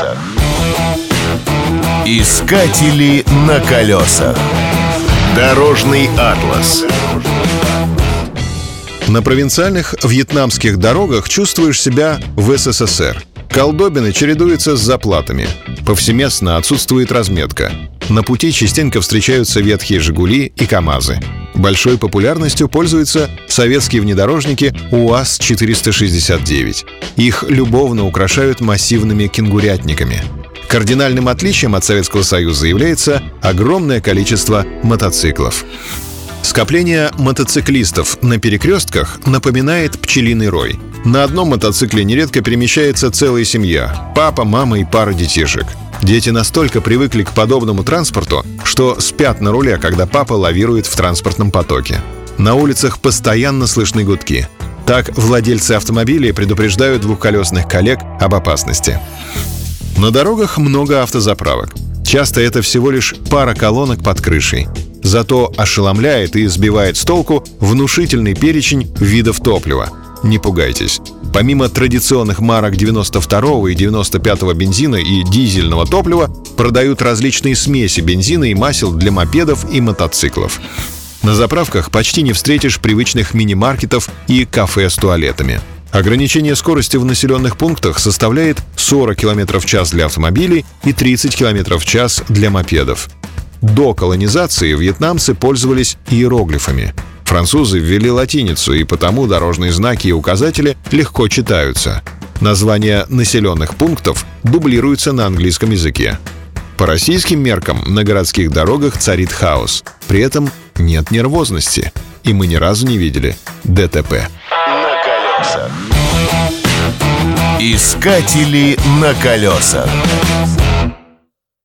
колесах. Искатели на колесах. Дорожный атлас. На провинциальных вьетнамских дорогах чувствуешь себя в СССР. Колдобины чередуются с заплатами. Повсеместно отсутствует разметка. На пути частенько встречаются ветхие «Жигули» и «КамАЗы». Большой популярностью пользуются советские внедорожники УАЗ-469. Их любовно украшают массивными кенгурятниками. Кардинальным отличием от Советского Союза является огромное количество мотоциклов. Скопление мотоциклистов на перекрестках напоминает пчелиный рой. На одном мотоцикле нередко перемещается целая семья – папа, мама и пара детишек. Дети настолько привыкли к подобному транспорту, что спят на руле, когда папа лавирует в транспортном потоке. На улицах постоянно слышны гудки. Так владельцы автомобилей предупреждают двухколесных коллег об опасности. На дорогах много автозаправок. Часто это всего лишь пара колонок под крышей. Зато ошеломляет и сбивает с толку внушительный перечень видов топлива. Не пугайтесь. Помимо традиционных марок 92 и 95 бензина и дизельного топлива, продают различные смеси бензина и масел для мопедов и мотоциклов. На заправках почти не встретишь привычных мини-маркетов и кафе с туалетами. Ограничение скорости в населенных пунктах составляет 40 км в час для автомобилей и 30 км в час для мопедов. До колонизации вьетнамцы пользовались иероглифами. Французы ввели латиницу, и потому дорожные знаки и указатели легко читаются. Названия населенных пунктов дублируются на английском языке. По российским меркам на городских дорогах царит хаос. При этом нет нервозности. И мы ни разу не видели ДТП. На колесах. Искатели на колесах.